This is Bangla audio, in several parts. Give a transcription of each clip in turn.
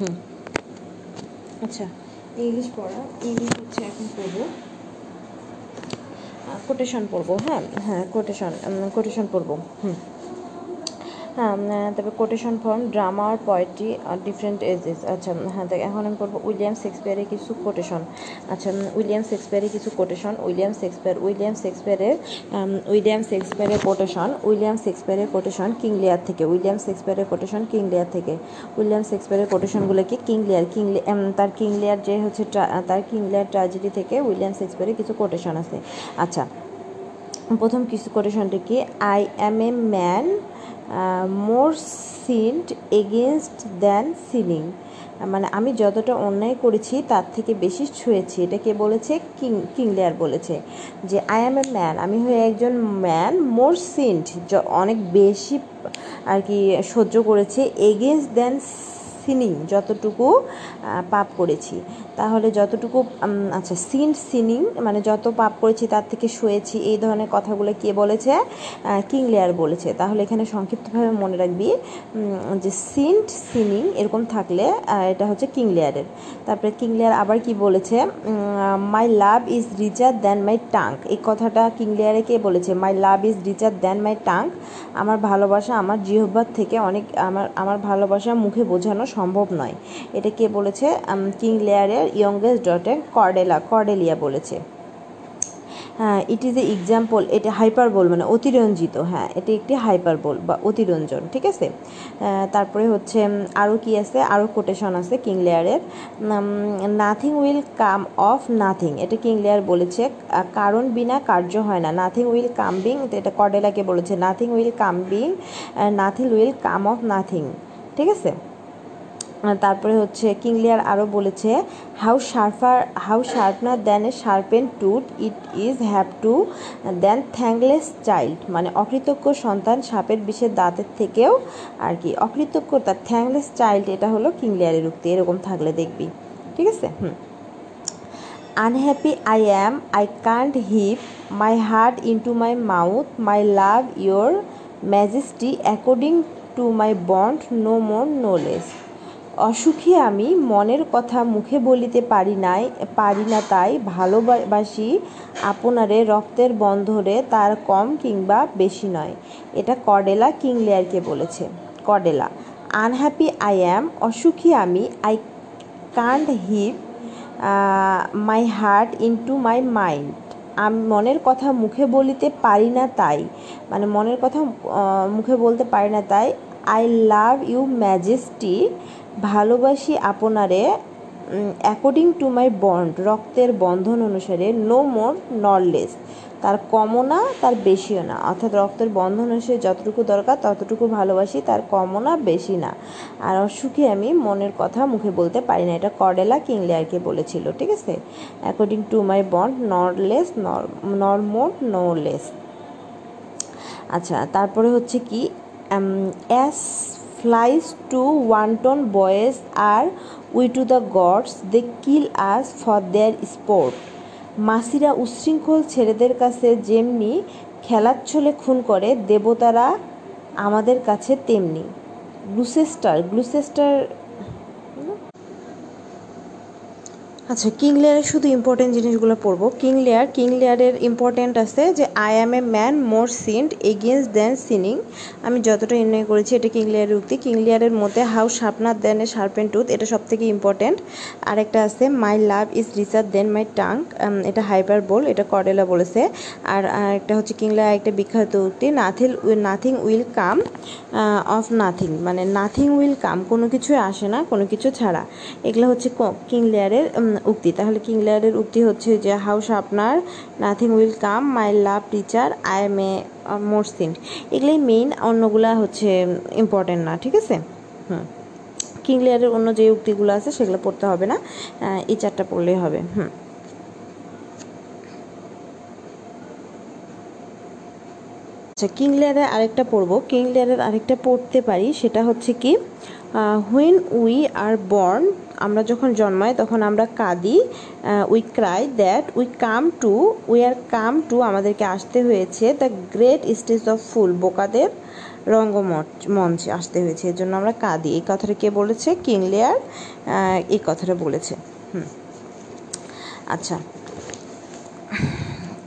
হুম। আচ্ছা ইংলিশ পড়া, ইংলিশ হচ্ছে এখন পড়ব। কোটেশন পড়ব হ্যাঁ? হ্যাঁ কোটেশন কোটেশন পড়ব, হুম। হ্যাঁ তারপরে কোটেশন ফর্ম ড্রামা আর পোয়েট্রি আর ডিফারেন্ট এজেস আচ্ছা হ্যাঁ দেখ এখন আমি পড়ব উইলিয়াম শেক্সপিয়ারের কিছু কোটেশন আচ্ছা উইলিয়াম শেক্সপিয়ারের কিছু কোটেশন উইলিয়াম শেক্সপিয়ার, উইলিয়াম শেক্সপিয়ারের উইলিয়াম শেক্সপিয়ারের কোটেশন উইলিয়াম শেক্সপিয়ারের কোটেশন কিং লিয়ার থেকে, উইলিয়াম শেক্সপিয়ারের কোটেশন কিং লিয়ার থেকে। উইলিয়াম শেক্সপিয়ারের কোটেশনগুলো কি? কিং লিয়ার কিং তার কিং লিয়ার যে হচ্ছে তার কিং লিয়ার ট্র্যাজেডি থেকে উইলিয়াম শেক্সপিয়ারের কিছু কোটেশন আছে। আচ্ছা প্রথম কিছু কোটেশনটি কি? I am a man more sinned against than ceiling. মানে আমি যতটা অন্যায় করেছি, তার থেকে বেশি ছুঁয়েছি। এটা কে বলেছে কিং, কিংলেয়ার বলেছে যে আই অ্যাম এ ম্যান আমি হয়ে একজন ম্যান মোর সিন্ড অনেক বেশি আর কি সহ্য করেছে এগেনস্ট দ্যান সিনিং যতটুকু পাপ করেছি। তাহলে যতটুকু আচ্ছা সিন সিনিং মানে যত পাপ করেছি তার থেকে শুয়েছি, এই ধরনের কথাগুলো কে বলেছে? কিং লেয়ার বলেছে। তাহলে এখানে সংক্ষিপ্তভাবে মনে রাখবি যে সিন্ট সিনিং এরকম থাকলে এটা হচ্ছে কিং লেয়ারের। তারপরে কিং লেয়ার আবার কি বলেছে? My love is richer than my tongue এই কথাটা কিং লেয়ারে কে বলেছে? My love is richer than my tongue আমার ভালোবাসা আমার জিহ্বার থেকে অনেক, আমার আমার ভালোবাসা মুখে বোঝানো সম্ভব নয়। এটা কে বলেছে? কিং লেয়ারের ইয়ংগেস্ট ডটার কর্ডেলা কর্ডেলিয়া বলেছে। হ্যাঁ ইট ইজ এ এক্সাম্পল এটা হাইপার বল মানে অতিরঞ্জিত হ্যাঁ এটি একটি হাইপার বল বা অতিরঞ্জন, ঠিক আছে? তারপরে হচ্ছে আরও কি আছে? আরও কোটেশন আছে কিং লেয়ারের nothing will come of nothing এটা কিং লেয়ার বলেছে কারণ বিনা কার্য হয় না। নাথিং উইল কাম বিং এটা কর্ডেলাকে বলেছে nothing will come being nothing will come of nothing ঠিক আছে? তারপরে হচ্ছে কিংলিয়ার আরও বলেছে how sharper how sharpener than a sharpen tooth it is have to than thankless child মানে অকৃতজ্ঞ সন্তান সাপের বিষের দাঁতের থেকেও আর কি, অকৃতজ্ঞ তার থ্যাংলেস চাইল্ড এটা হলো কিংলিয়ারের উক্তি, এরকম থাকলে দেখবি। ঠিক আছে? হুম। Unhappy I am I can't heave my heart into my mouth my love your majesty according to my bond no more no less অসুখী আমি মনের কথা মুখে বলিতে পারি নাই, পারি না তাই ভালোবাসি আপনারে রক্তের বন্ধরে তার কম কিংবা বেশি নয়। এটা কডেলা কিংলেয়ারকে বলেছে। কডেলা আনহ্যাপি আই অ্যাম অসুখী আমি I can't heave my heart into my mind আমি মনের কথা মুখে বলিতে পারি না তাই মানে মনের কথা মুখে বলতে পারি না তাই আই লাভ ইউ ম্যাজেস্টি ভালোবাসি আপনারে অ্যাকর্ডিং টু মাই বন্ড রক্তের বন্ধন অনুসারে নো মোর নরলেস তার কমও না, তার বেশিও না। অর্থাৎ রক্তের বন্ধন অনুসারে যতটুকু দরকার, ততটুকু ভালোবাসি, তার কমও না, বেশি না। আর অসুখে আমি মনের কথা মুখে বলতে পারি না। এটা কডেলা কিংলেয়ারকে বলেছিল, ঠিক আছে? According to my bond nor less nor nor more no less আচ্ছা তারপরে হচ্ছে কি as flies to wanton boys are we to the gods they kill us for their sport মাসিরা উচ্ছৃঙ্খল ছেলেদের কাছে যেমনি খেলাচ্ছলে ছলে খুন করে, দেবতারা আমাদের কাছে তেমনি। গ্লুসেস্টার গ্লুসেস্টার আচ্ছা কিং লেয়ারে শুধু ইম্পর্টেন্ট জিনিসগুলো পড়ব। কিং লেয়ার কিং লেয়ারের ইম্পর্টেন্ট আছে যে I am a man more sinned against than sinning আমি যতটা নির্ণয় করেছি, এটা কিং লেয়ারের উক্তি। কিং লেয়ারের মধ্যে how sharper than a serpent's tooth এটা সব থেকে ইম্পর্টেন্ট আরেকটা আছে my love is richer than my tongue এটা হাইপার বোল এটা কডেলা বলেছে। আর একটা হচ্ছে কিং লেয়ার একটা বিখ্যাত উক্তি nothing nothing will come of nothing মানে নাথিং উইল কাম কোনো কিছুই আসে না, কোনো কিছু ছাড়া। এগুলো হচ্ছে কিং লেয়ারের উক্তি। তাহলে কিং লেয়ারের উক্তি হচ্ছে যে হাউস আপনার nothing will come, my love teacher, I am a more sinned এগুলোই মেইন অন্যগুলা হচ্ছে ইম্পর্টেন্ট না, ঠিক আছে? হুম। কিং লেয়ারের অন্য যে উক্তিগুলো আছে, সেগুলো পড়তে হবে না। এই চারটা পড়লেই হবে। হুম। আচ্ছা কিং লেয়ারের আরেকটা পড়ব। কিং লেয়ারের আরেকটা পড়তে পারি, সেটা হচ্ছে কি হুইন উই আর বর্ন আমরা যখন জন্মাই, তখন আমরা কাঁদি we cry that we come to we are come to আমাদেরকে আসতে হয়েছে the great stage of fools, বোকাদের রঙ্গমঞ্চ, মঞ্চে আসতে হয়েছে। এর জন্য আমরা কাঁদি। এই কথাটা কে বলেছে? কিং লেয়ার এই কথাটা বলেছে। হুম। আচ্ছা।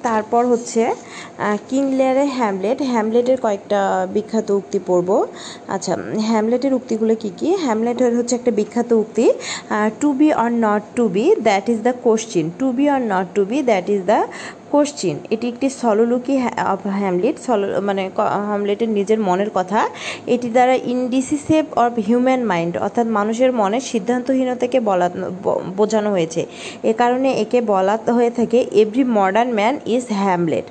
তারপর হচ্ছে কিং লেয়ারের হ্যামলেট হ্যামলেটের কয়েকটা বিখ্যাত উক্তি পড়ব। আচ্ছা হ্যামলেটের উক্তিগুলো কী কী? হ্যামলেটের হচ্ছে একটা বিখ্যাত উক্তি to be or not to be that is the question to be or not to be that is the question এটি একটি সললুকি অফ হ্যামলেট সল মানে হ্যামলেটের নিজের মনের কথা। এটি দ্বারা ইনডিসিসিভ অফ হিউম্যান মাইন্ড অর্থাৎ মানুষের মনের সিদ্ধান্তহীনতাকে বলা বোঝানো হয়েছে। এ কারণে একে বলা হয়ে থাকে every modern man is Hamlet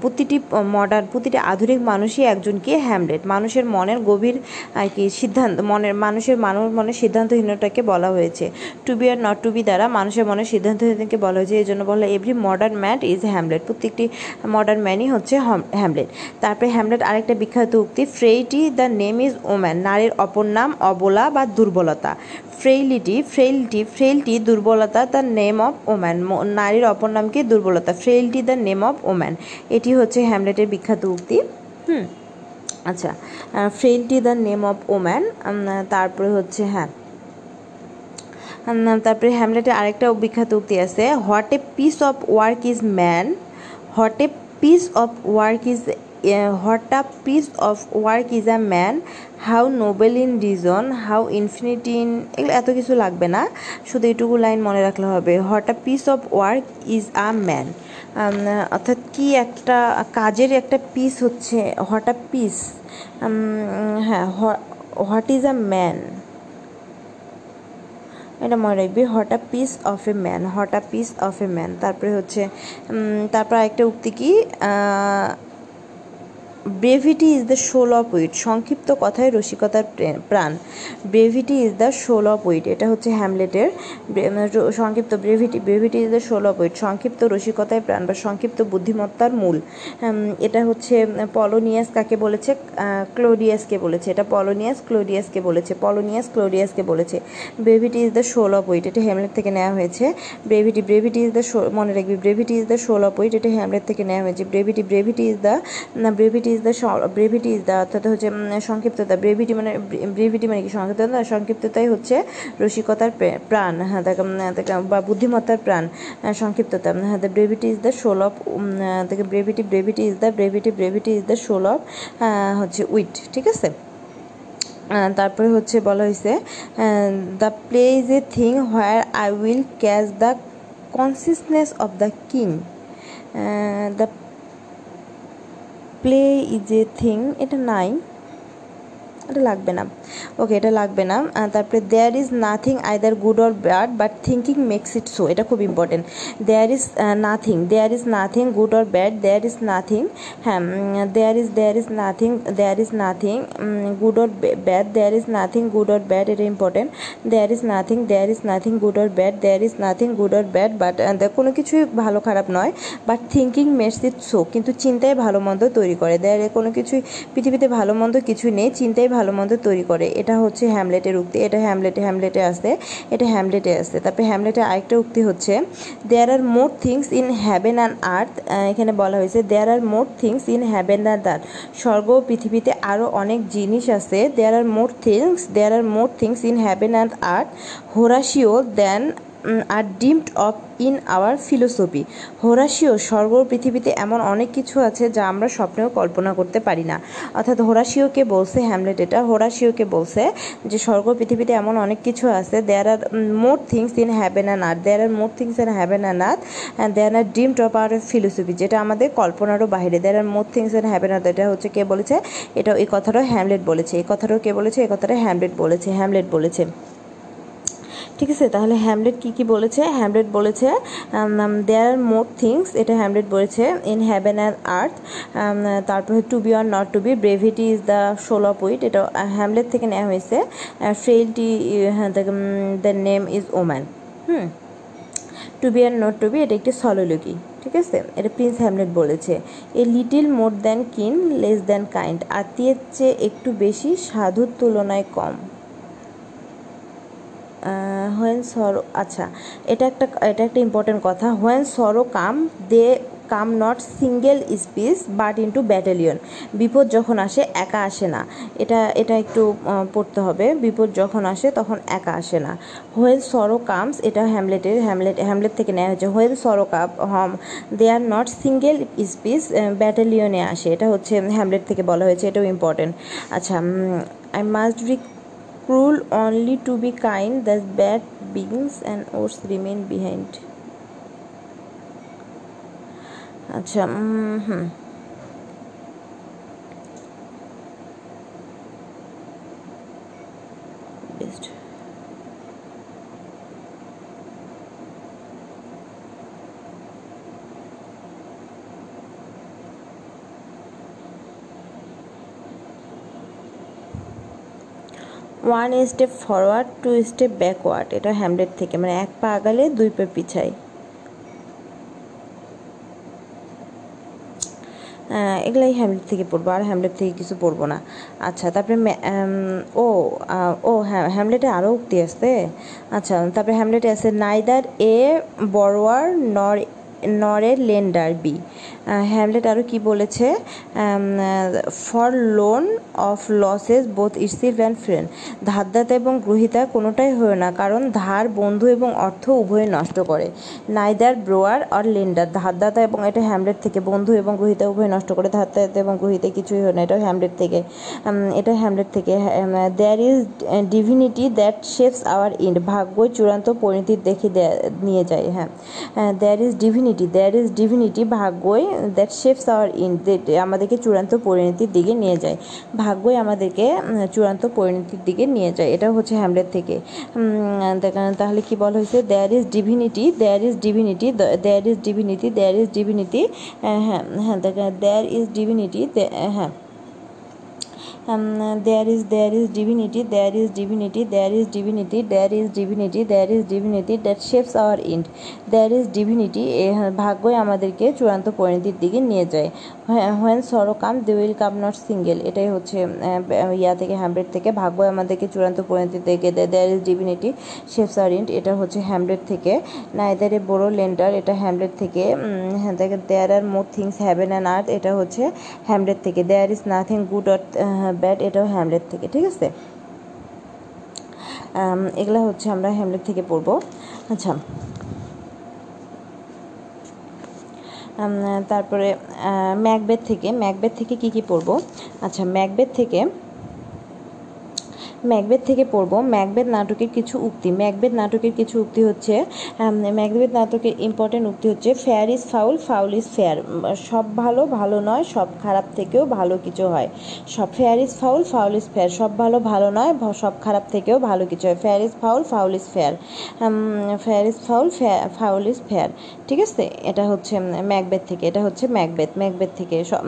প্রতিটি মডার্ন প্রতিটি আধুনিক মানুষই একজন কি হ্যামলেট মানুষের মনের গভীর আর কি, সিদ্ধান্ত, মনের, মানুষের মানুষ মনের সিদ্ধান্তহীনতাকে বলা হয়েছে। To be or not to be দ্বারা মানুষের মনের সিদ্ধান্তহীনতাকে বলা হয়েছে। এই জন্য বলা every modern man is Hamlet প্রত্যেকটি মডার্ন ম্যানই হচ্ছে হ্যামলেট তারপরে হ্যামলেট আরেকটা বিখ্যাত উক্তি frailty the name is woman নারীর অপর নাম অবলা বা দুর্বলতা। ফ্রেইলিটি ফ্রেইলটি ফ্রেইলটি দুর্বলতা দ্য নেম অফ ওম্যান নারীর অপর নাম কি? দুর্বলতা। Frailty the name of woman এটি হচ্ছে হ্যামলেটের বিখ্যাত উক্তি। হুম আচ্ছা। Frailty the name of woman তারপরে হচ্ছে হ্যাঁ। তারপরে হ্যামলেটের আরেকটা বিখ্যাত উক্তি আছে what a piece of work is man what a piece of work is what a piece of work is a man how noble in reason how infinity in এগুলো এত কিছু লাগবে না, শুধু এটুকু লাইন মনে রাখলে হবে what a piece of work is a man অর্থাৎ কি একটা কাজের একটা পিস হচ্ছে হোয়াট আ পিস হ্যাঁ হোয়াট ইজ আ ম্যান এটা মনে রাখবি, what a piece of a man, what a piece of a man. তারপরে হচ্ছে তারপর একটা উক্তি কি? Brevity is the soul of wit সংক্ষিপ্ত কথায় রসিকতার প্রাণ। Brevity is the soul of wit এটা হচ্ছে হ্যামলেটের সংক্ষিপ্ত brevity brevity is the soul of wit সংক্ষিপ্ত রসিকতায় প্রাণ বা সংক্ষিপ্ত বুদ্ধিমত্তার মূল। এটা হচ্ছে পলোনিয়াস কাকে বলেছে? ক্লোডিয়াসকে বলেছে। এটা পলোনিয়াস ক্লোডিয়াসকে বলেছে। পলোনিয়াস ক্লোডিয়াসকে বলেছে। Brevity is the soul of wit এটা হ্যামলেট থেকে নেওয়া হয়েছে। ব্রেভিটি ব্রেভিটি ইজ দ্য মনে রাখবি। Brevity is the soul of wit এটা হ্যামলেট থেকে নেওয়া হয়েছে। Brevity brevity is the brevity is the brevity is the অর্থাৎ হচ্ছে সংক্ষিপ্ততা ব্রেভিটি মানে ব্রেভিটি মানে কি? সংক্ষিপ্ততা, সংক্ষিপ্ততাই হচ্ছে রসিকতার প্রাণ হ্যাঁ বা বুদ্ধিমত্তার প্রাণ সংক্ষিপ্ততা হ্যাঁ the brevity is the soul of থেকে brevity brevity is the brevity brevity is the soul of হচ্ছে উইট, ঠিক আছে? তারপরে হচ্ছে বলা হয়েছে the play is a thing where I will catch the conciseness of the king the play is a thing এটা নাই। এটা লাগবে না। ওকে এটা লাগবে না। তারপরে there is nothing either good or bad but thinking makes it so এটা খুব important there is nothing there is nothing good or bad there is nothing হ্যাঁ there is there is nothing there is nothing good or bad there is nothing good or bad এটা important there is nothing there is nothing good or bad there is nothing good or bad but কোনো কিছুই ভালো খারাপ নয় but thinking makes it so কিন্তু চিন্তায় ভালো মন্দ তৈরি করে। দেয়ার কোনো কিছুই, পৃথিবীতে ভালো মন্দ কিছুই নেই, চিন্তায় ভালো মন্দ তৈরি করে। এটা হচ্ছে হ্যামলেটের উক্তি। এটা হ্যামলেটে হ্যামলেটে আসে এটা হ্যামলেটে আসে তারপরে হ্যামলেটে আরেকটা উক্তি হচ্ছে there are more things in heaven and earth এখানে বলা হয়েছে there are more things in heaven and earth স্বর্গ পৃথিবীতে আরও অনেক জিনিস আছে। There are more things there are more things in heaven and earth Horatio than are dreamt of in our philosophy Horatio, স্বর্গ পৃথিবীতে এমন অনেক কিছু আছে যা আমরা স্বপ্নেও কল্পনা করতে পারি না। অর্থাৎ হোরাশিওকে বলছে হ্যামলেট এটা। হোরাশিওকে বলছে যে, স্বর্গ পৃথিবীতে এমন অনেক কিছু আছে। There are more things in heaven and earth there are more things in heaven and earth there are dreamt of our philosophy যেটা আমাদের কল্পনারও বাইরে there are more things in heaven earth এটা হচ্ছে কে বলেছে? এটা এই কথাটাও হ্যামলেট বলেছে। এই কথাটাও কে বলেছে? এই কথাটা হ্যামলেট বলেছে। হ্যামলেট বলেছে। ঠিক আছে, তাহলে হ্যামলেট কি কি বলেছে? হ্যামলেট বলেছে দেয়ার আর মোর থিংস এটা হ্যামলেট বলেছে ইন হ্যাভেন অ্যান্ড আর্থ তারপরে to be or not to be brevity is the soul of wit এটা হ্যামলেট থেকে নেওয়া হয়েছে frailty the name is woman hmm? To be or not to be এটা একটি সলোলকি ঠিক আছে? এটা প্রিন্স হ্যামলেট বলেছে a little more than kin less than kind আত্মীয়ের চেয়ে একটু বেশি, সাধুর তুলনায় কম। হোয়েন সরো আচ্ছা এটা একটা এটা একটা ইম্পর্টেন্ট কথা। When sorrow come they come not single speech but into battalion. বিপদ যখন আসে, একা আসে না। এটা এটা একটু পড়তে হবে। বিপদ যখন আসে, তখন একা আসে না। হোয়েল সরো কামস এটা হ্যামলেটের, হ্যামলেট হ্যামলেট থেকে নেওয়া হয়েছে। When sorrow come hmm, they are not single speech ব্যাটালিয়নে আসে। এটা হচ্ছে হ্যামলেট থেকে বলা হয়েছে, এটাও ইম্পর্টেন্ট আচ্ছা I must be cruel only to be kind the bad begins and worse remain behind আচ্ছা উম, হুম One step forward two step backward এটা হ্যামলেট থেকে মানে এক পা আগালে দুই পা পিছাই এগুলাই হ্যামলেট থেকে পড়ব, আর হ্যামলেট থেকে কিছু পড়ব না। আচ্ছা তারপরে ও ও হ্যাঁ হ্যামলেটে আরও উক্তি আসতে আচ্ছা তারপরে হ্যামলেটে আছে নাইদার এ বড়োয়ার নর নরে লেন্ডার বি। হ্যামলেট আরও কি বলেছে? For loan of loses both ইসিভ and friend. ধারদাতা এবং গ্রহিতা কোনোটাই হয় না, কারণ ধার বন্ধু এবং অর্থ উভয়ে নষ্ট করে। নাইদার ব্রোয়ার আর লেন্ডার, ধারদাতা এবং এটা হ্যামলেট থেকে, বন্ধু এবং গ্রহিতা উভয় নষ্ট করে, ধারদাতা এবং গ্রহিতা কিছুই হয় না, এটা হ্যামলেট থেকে। এটা হ্যামলেট থেকে there is divinity that shapes our ends ভাগ্যই চূড়ান্ত পরিণতির দেখে নিয়ে যায় হ্যাঁ। There is divinity there is divinity ভাগ্যই that shapes our end that আমাদেরকে চূড়ান্ত পরিণতির দিকে নিয়ে যায়। ভাগ্যই আমাদেরকে চূড়ান্ত পরিণতির দিকে নিয়ে যায়। এটা হচ্ছে হ্যামলেট থেকে। তাহলে কি বলা হয়েছে? There is divinity there is divinity there is divinity there is divinity হ্যাঁ হ্যাঁ দ্যার ইজ ডিভিনিটি হ্যাঁ। There is there is divinity there is divinity there is divinity there is divinity there is divinity that shapes our end there is divinity ভাগ্যই আমাদেরকে চূড়ান্ত পরিণতির দিকে নিয়ে যায় when sorrow come they will come not single. এটাই হচ্ছে ইয়া থেকে হ্যামলেট থেকে। ভাগ্য আমাদেরকে চূড়ান্ত পরিণতি দিকে দেয় there is divinity shapes our ends এটা হচ্ছে হ্যামলেট থেকে। নাইদার এ বড়ো লেন্ডার এটা হ্যামলেট থেকে। There are more things heaven and earth এটা হচ্ছে হ্যামলেট থেকে। There is nothing good or bad এটাও হ্যামলেট থেকে, ঠিক আছে? এগুলা হচ্ছে আমরা হ্যামলেট থেকে পড়ব। আচ্ছা আম, তারপরে ম্যাকবেথ থেকে ম্যাকবেথ থেকে কি কি পড়ব? আচ্ছা ম্যাকবেথ থেকে ম্যাকবেথ থেকে পড়ব। ম্যাকবেথ নাটকের কিছু উক্তি। ম্যাকবেথ নাটকের কিছু উক্তি হচ্ছে আম, ম্যাকবেথ নাটকের ইম্পর্টেন্ট উক্তি হচ্ছে fair is foul foul is fair. সব ভালো ভালো নয় সব খারাপ থেকেও ভালো কিছু হয়। সব fair is foul foul is fair. সব ভালো ভালো নয় সব খারাপ থেকেও ভালো কিছু হয়। Fair is foul foul is fair. Fair is foul foul is fair. ঠিক আছে? এটা হচ্ছে ম্যাকবেথ থেকে এটা হচ্ছে ম্যাকবেথ ম্যাকবেথ থেকে। সব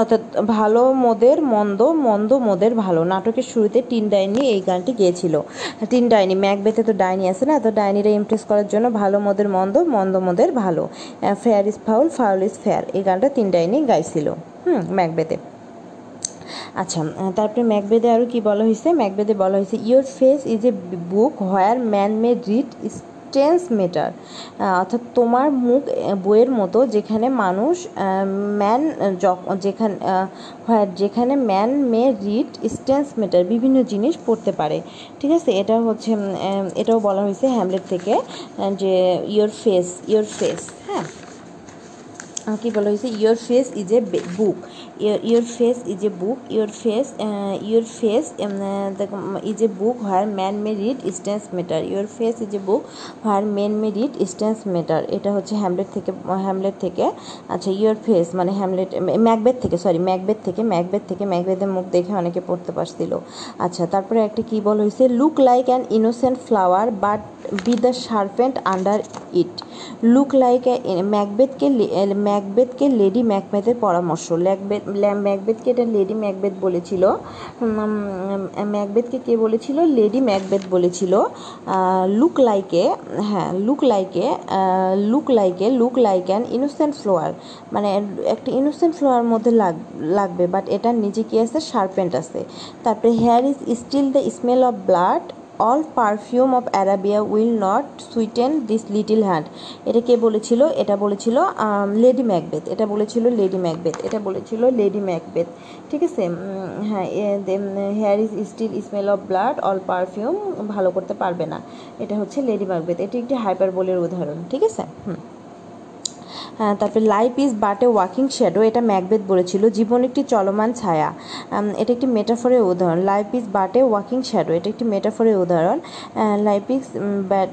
অর্থাৎ ভালো মোদের, মন্দ মন্দ মোদের ভালো। নাটকের শুরুতে টিন ডাইনি এই গানটি গেয়েছিল। টিন ডাইনি, ম্যাকবেথে তো ডাইনি আছে না? তো ডাইনিরা ইমপ্রেস করার জন্য ভালো মোদের মন্দ মন্দ মোদের ভালো। Fair is foul foul is fair এই গানটা তিন ডাইনি গাইছিল। হুম, ম্যাকবেথে। আচ্ছা তারপরে ম্যাকবেদে আরও কি বলা হয়েছে? ম্যাকবেদে বলা হয়েছে your face is a book where man may read strange matter অর্থাৎ তোমার মুখ বইয়ের মতো যেখানে মানুষ ম্যান যেখানে যেখানে ম্যান মে রিড মেটার বিভিন্ন জিনিস পড়তে পারে। ঠিক আছে? এটা হচ্ছে এটাও বলা হয়েছে হ্যামলেট থেকে যে ইয়োর ফেস ইয়োর ফেস হ্যাঁ? কী বলা হয়েছে? Your face is a book your face is a book your face your face is a book where man may read strange matters your face is a book where men may read strange matters এটা হচ্ছে হ্যামলেট থেকে হ্যামলেট থেকে আচ্ছা ইয়োর ফেস মানে হ্যামলেট ম্যাকবেথ থেকে সরি ম্যাকবেথ থেকে ম্যাকবেথ থেকে ম্যাকবেথের মুখ দেখে অনেকে পড়তে পারছিল। আচ্ছা তারপরে একটা কি বলা হয়েছে? Look like an innocent flower but be the serpent under it look like ম্যাকবেথকে ম্যাকবেথকে লেডি ম্যাকবেথের পরামর্শ। ল্যাকবেথ ম্যাকবেথকে এটা লেডি ম্যাকবেথ বলেছিল। ম্যাকবেথকে কে বলেছিল? লেডি ম্যাকবেথ বলেছিল। লুক লাইকে হ্যাঁ look লাইকে look লাইকে look like an innocent flower মানে একটা ইনোসেন্ট ফ্লোয়ার মধ্যে লাগ, লাগবে বাট এটার নিচে কি আছে? শার্পেন্ট আছে। তারপরে here is still the smell of blood all perfume of Arabia will not sweeten this little hand এটা কে বলেছিল? এটা বলেছিল লেডি ম্যাকবেথ এটা বলেছিল লেডি ম্যাকবেথ এটা বলেছিল লেডি ম্যাকবেথ ঠিক আছে? হ্যাঁ here is still smell of blood all perfume ভালো করতে পারবে না। এটা হচ্ছে লেডি ম্যাকবেথ এটি একটি হাইপার বলের উদাহরণ। ঠিক আছে? হুম। তারপরে life is but a walking shadow এটা ম্যাকবেথ বলেছিল। জীবন একটি চলমান ছায়া। এটা একটি মেটাফরের উদাহরণ। Life is but a walking shadow এটা একটি মেটাফরের উদাহরণ। লাইফ ইজ ব্যাট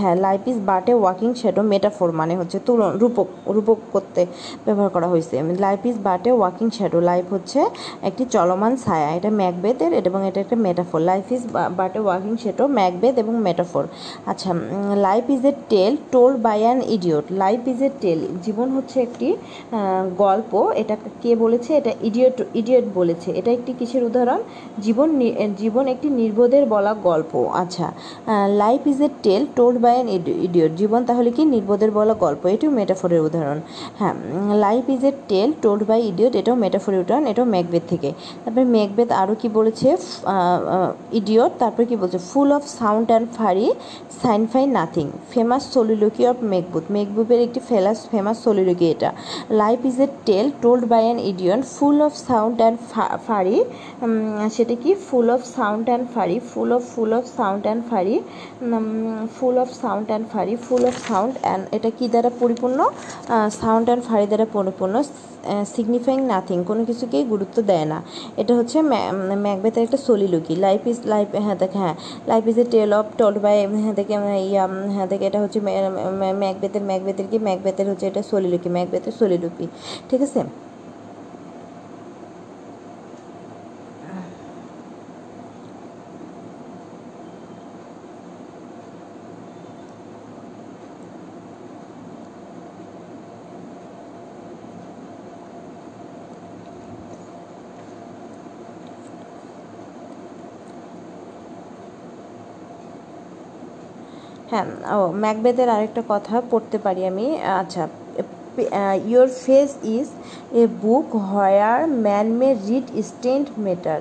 হ্যাঁ life is but a walking shadow metaphor মানে হচ্ছে তুলন, রূপক রূপক করতে ব্যবহার করা হয়েছে। Life is but a walking shadow life হচ্ছে একটি চলমান ছায়া। এটা ম্যাকবেথের এবং এটা একটা metaphor life is but a walking shadow Macbeth এবং মেটাফোর আচ্ছা life is a tale told by an idiot life is a tale, জীবন হচ্ছে একটি গল্প, এটা কে বলেছে? এটা ইডিয়ট ইডিয়ট বলেছে। এটা একটি কিসের উদাহরণ? জীবন জীবন একটি নির্বোধের বলা গল্প। আচ্ছা life is a tale told by an idiot, জীবন তাহলে কি নির্বোধের বলা গল্প? এটিও মেটাফোরের উদাহরণ। হ্যাঁ life is a tale told by idiot এটাও মেটাফোরের উদাহরণ, এটাও ম্যাকবেথ থেকে। তারপরে ম্যাকবেথ আরও কি বলেছে? ইডিয়ট তারপরে কি বলছে? Full of sound and fury signifying nothing famous soliloquy of Macbeth মেকবুথের একটি ফেলাস, ফেমাস সোলিরোগি এটা। Life is a tale told by an idiot full of sound and fury সেটা কি? Full of sound and fury full of full of sound and fury full of sound and fury full of sound and এটা কি দ্বারা পরিপূর্ণ? সাউন্ড অ্যান্ড ফারি দ্বারা পরিপূর্ণ। সিগনিফাইং নাথিং কোনো কিছুকেই গুরুত্ব দেয় না। এটা হচ্ছে ম্যাকবেথের একটা সলিলুকি। লাইফ ইজ লাইফ হ্যাঁ দেখ হ্যাঁ। Life is a tale of told by হ্যাঁ দেখে ইয়া হ্যাঁ দেখে, এটা হচ্ছে ম্যাকবেথের ম্যাকবেথের কি? ম্যাকবেথের হচ্ছে এটা সলিলুকি, ম্যাকবেথের সলিলুকি। ঠিক আছে? হ্যাঁ ও, ম্যাকবেথের আরেকটা কথা পড়তে পারি আমি। আচ্ছা your face is a book where man may read strange matter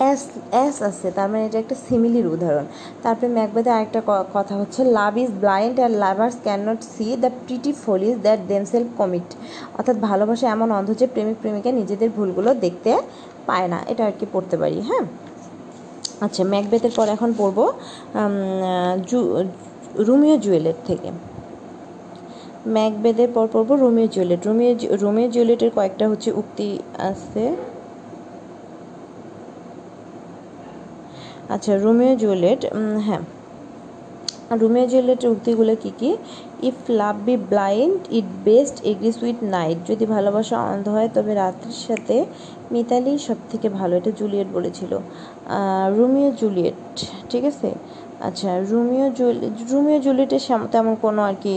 as as আছে, তার মানে এটা একটা সিমিলির উদাহরণ। তারপরে ম্যাকবেথে আরেকটা কথা হচ্ছে love is blind R lovers can not see the pretty follies that themselves commit অর্থাৎ ভালোবাসা এমন অন্ধ যে প্রেমিক প্রেমিকা নিজেদের ভুলগুলো দেখতে পায় না। এটা আর কি পড়তে পারি হ্যাঁ? আচ্ছা ম্যাকবেথের পর এখন পড়ব জু রোমিও জুয়েলের থেকে। ম্যাকবেথের পর পড়ব রোমিও জুয়েলেট। রোমিও রোমিও জুয়েলেটের কয়েকটা হচ্ছে উক্তি আছে। আচ্ছা রোমিও জুয়েলেট হ্যাঁ। রোমিও জুয়েলেটের উক্তিগুলো কী কী? If love be blind, it best agrees with night. যদি ভালোবাসা অন্ধ হয়, তবে রাত্রির সাথে মিতালি সব থেকে ভালো, এটা জুলিয়েট বলেছিল। রোমিও জুলিয়েট, ঠিক আছে? আচ্ছা রোমিও জুলি, রোমিও জুলিয়েটের তেমন কোনো আর কি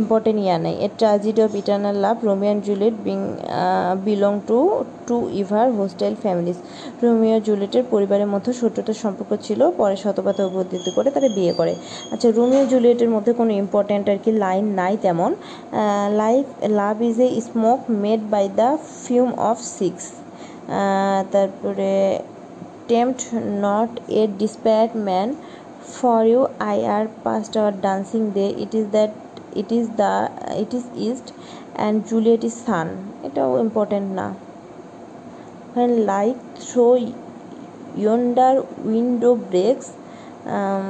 ইম্পর্টেন্ট ইয়া নেই। A tragedy of eternal love, Romeo and Juliet being belong to to ever hostile families Romeo জুলিয়েটের পরিবারের মধ্যে শত্রুতার সম্পর্ক ছিল, পরে শতপাতে উপস্থিত করে তারা বিয়ে করে। আচ্ছা রোমিও জুলিয়েটের মধ্যে কোনো ইম্পর্ট্যান্ট আর কি লাইন নাই তেমন। Life love is a smoke made by the fume of six তারপরে tempt not a desperate man for you I are past our dancing day it is that it is the it is east and Juliet is sun এটাও ইম্পর্টেন্ট না when light through yonder window breaks um,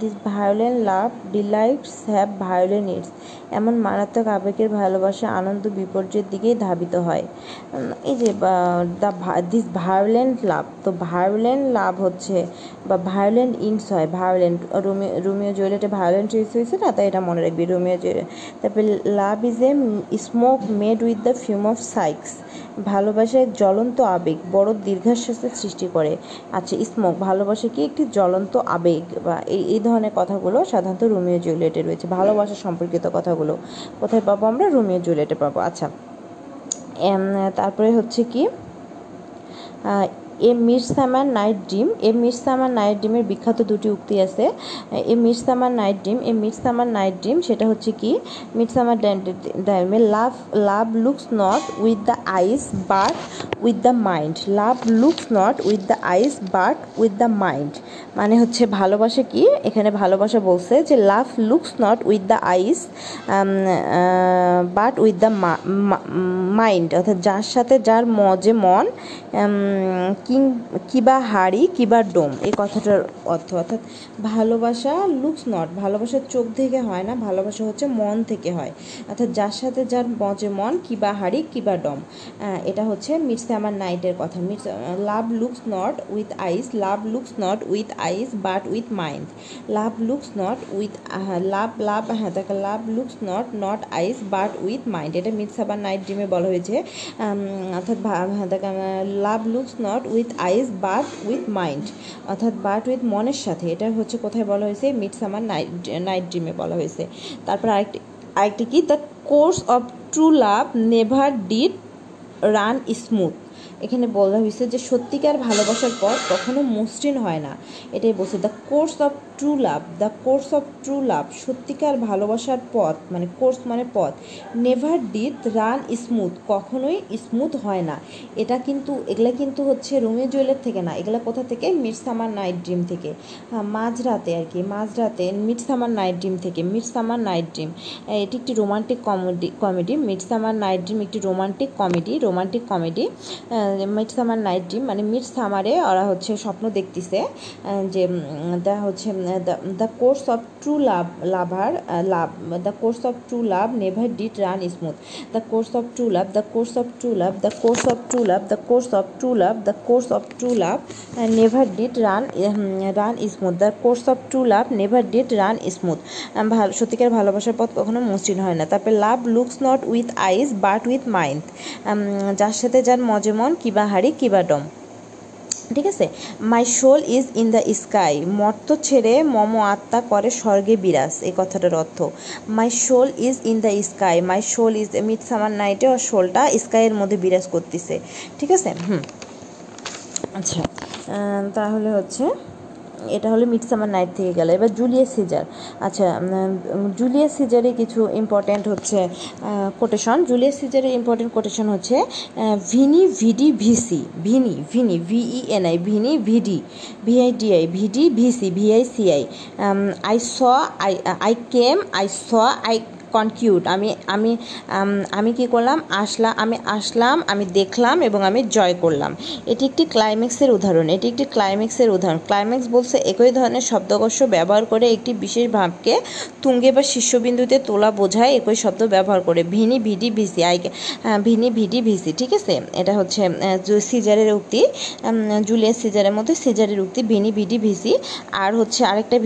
this violent love delights have violent needs এমন মারাত্মক আবেগের ভালোবাসা আনন্দ বিপর্যয়ের দিকেই ধাবিত হয়। এই যে দ্য দিস ভায়োলেন্ট লাভ তো ভায়োলেন্ট লাভ হচ্ছে, বা ভায়োলেন্ট ইনস হয় ভায়োলেন্ট রোমিও রোমিও জুয়েলেটে ভায়োলেন্ট ইউজ হয়েছে না, তাই এটা মনে রাখবি, রোমিও জুয়েলেট তারপরে love is a smoke made with the fume of Sykes ভালোবাসা এক জ্বলন্ত আবেগ, বড় দীর্ঘশ্বাসের সৃষ্টি করে। আচ্ছা স্মোক ভালোবাসা কি একটি জ্বলন্ত আবেগ, বা এই এই ধরনের কথাগুলো সাধারণত রোমিও জুলিয়েটে রয়েছে। ভালোবাসা সম্পর্কিত কথাগুলো কোথায় পাবো আমরা? রোমিও জুলিয়েটে পাবো। আচ্ছা তারপরে হচ্ছে কি a midsummer night dream a midsummer night ড্রিমের বিখ্যাত দুটি উক্তি আছে। A midsummer night dream a midsummer night dream সেটা হচ্ছে কি? Midsummer ড্রাইমে love love looks not with the eyes, but with the mind. Love looks not with the eyes, but with the mind. মানে হচ্ছে ভালোবাসা কি? এখানে ভালোবাসা বলছে যে, love looks not with the eyes but with the mind. অর্থাৎ যার সাথে যার মজে মন কিং, কিবা হাড়ি, কিবা ডোম, এই কথাটার অর্থ। অর্থাৎ ভালোবাসা লুকস নট ভালোবাসা চোখ থেকে হয় না, ভালোবাসা হচ্ছে মন থেকে হয়। অর্থাৎ যার সাথে যার মজে মন, কিবা হাড়ি, কিবা ডম। এটা হচ্ছে মিটসে আমার নাইটের কথা। Meets, love looks not with eyes love looks not with eyes but with mind love looks not with love love হ্যাঁ তাকে love looks not not eyes but with mind এটা মিটস আবার নাইট ড্রিমে বলা হয়েছে। অর্থাৎ হ্যাঁ love looks not with eyes but with mind অর্থাৎ বাট উইথ মনের সাথে। এটা হচ্ছে কোথায় বলা হয়েছে? মিড সামার নাইট নাইট ড্রিমে বলা হয়েছে। তারপর আরেকটি আরেকটি কি? The course of true love never did run smooth এখানে বলা হয়েছে যে সত্যিকার ভালোবাসার পথ কখনো মসৃণ হয় না। এটাই বলছে the course of true love the course of true love সত্যিকার ভালোবাসার পথ মানে কোর্স মানে পথ নেভার ডিড রান স্মুথ কখনোই স্মুথ হয় না। এটা কিন্তু, এগুলা কিন্তু হচ্ছে রোমিও জুয়েলের থেকে না, এগুলা কোথা থেকে? মিডসামার নাইট ড্রিম থেকে। হ্যাঁ মাঝরাতে আর কি, মাঝরাতে মিডসামার নাইট ড্রিম থেকে মিডসামার নাইট ড্রিম। এটি একটি romantic comedy comedy Midsummer Night Dream একটি romantic comedy romantic comedy Midsummer Night Dream মানে মিড সামারে ওরা হচ্ছে স্বপ্ন দেখতেছে যে তা হচ্ছে the course of true love lover love the course of true love never did run smooth the course of true love the course of true love the course of true love the course of true love the course of true love never did run run smooth the course of true love never did run smooth ভালো, সত্যিকার ভালোবাসার পথ কখনো মসৃণ হয় না। তারপরে love looks not with eyes but with mind যার সাথে যার মজে মন কিবা হাড়ি কিবা ডম। ঠিক আছে? My soul is in the sky মর্ত ছেড়ে মম আত্মা করে স্বর্গে বিরাজ। এই কথাটার অর্থ my soul is in the sky my soul is with summer নাইটে ওর শোলটা স্কাইয়ের মধ্যে বিরাজ করতেছে। ঠিক আছে? হুম। আচ্ছা তাহলে হচ্ছে এটা হলো মিডসামার নাইট থেকে গেল। এবার জুলিয়াস সিজার আচ্ছা জুলিয়াস সিজারে কিছু ইম্পর্ট্যান্ট হচ্ছে কোটেশন জুলিয়াস সিজারের ইম্পর্ট্যান্ট কোটেশন হচ্ছে veni vidi vici veni veni V E N I veni vidi V I D I vidi vici V I C I I saw I I came I saw I conquered আমি আমি আমি কি করলাম? আসলাম আমি আসলাম, আমি দেখলাম এবং আমি জয় করলাম। এটি একটি ক্লাইম্যাক্সের উদাহরণ। এটি একটি ক্লাইম্যাক্সের উদাহরণ। ক্লাইম্যাক্স বলছে একই ধরনের শব্দকর্ষ ব্যবহার করে একটি বিশেষ ভাবকে তুঙ্গে বা শীর্ষবিন্দুতে তোলা বোঝায়, একই শব্দ ব্যবহার করে। Veni, vidi, vici, I veni, vidi, vici, ঠিক আছে? এটা হচ্ছে সিজারের উক্তি। জুলিয়াস সিজারের মধ্যে সিজারের উক্তি, ভিনি, ভিডি, ভিসি। আর হচ্ছে আরেকটা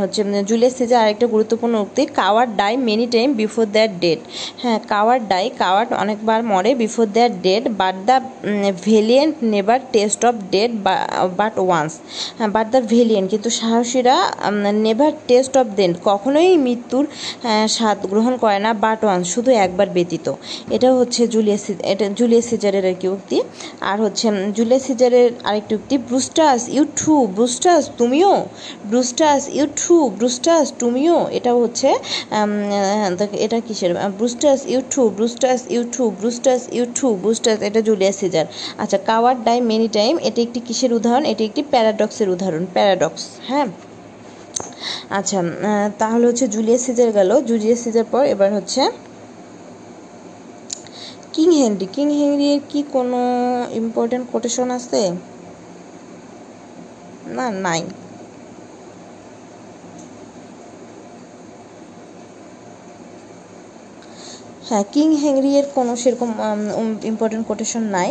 হচ্ছে জুলিয়াস সিজার আরেকটা গুরুত্বপূর্ণ উক্তি, coward die many time before their death হ্যাঁ কাওয়ার ডাই কাওয়ার অনেকবার মরে before their death but the valiant never taste of death but once but the valiant কিন্তু সাহসীরা নেভার টেস্ট অফ ডেট কখনোই মৃত্যুর স্বাদ গ্রহণ করে না বাট ওয়ান্স শুধু একবার ব্যতীত। এটা হচ্ছে জুলিয়াস এটা জুলিয়াস সিজারের কি উক্তি। আর হচ্ছে জুলিয়াস সিজারের আরেকটি উক্তি ব্রুস্টাস ইউ টু ব্রুস্টাস তুমিও ব্রুস্টাস ইউ টু ব্রুস্টাস তুমিও। এটাও হচ্ছে এটা কিসের? Brutus you too Brutus you too Brutus you Brutus এটা জুলিয়াস সিজার আচ্ছা কাওয়ার ডাই মেনি টাইম এটি একটি কিসের উদাহরণ? এটি একটি প্যারাডক্সের উদাহরণ প্যারাডক্স হ্যাঁ? আচ্ছা তাহলে হচ্ছে জুলিয়াস সিজার গেল। জুলিয়াস সিজার পর এবার হচ্ছে কিং হেনরি কিং হেনরির কি কোনো ইম্পর্টেন্ট কোটেশন আছে? না, নাই। হ্যাঁ কিং হেনরিয়ের কোনো সেরকম ইম্পর্টেন্ট কোটেশন নাই।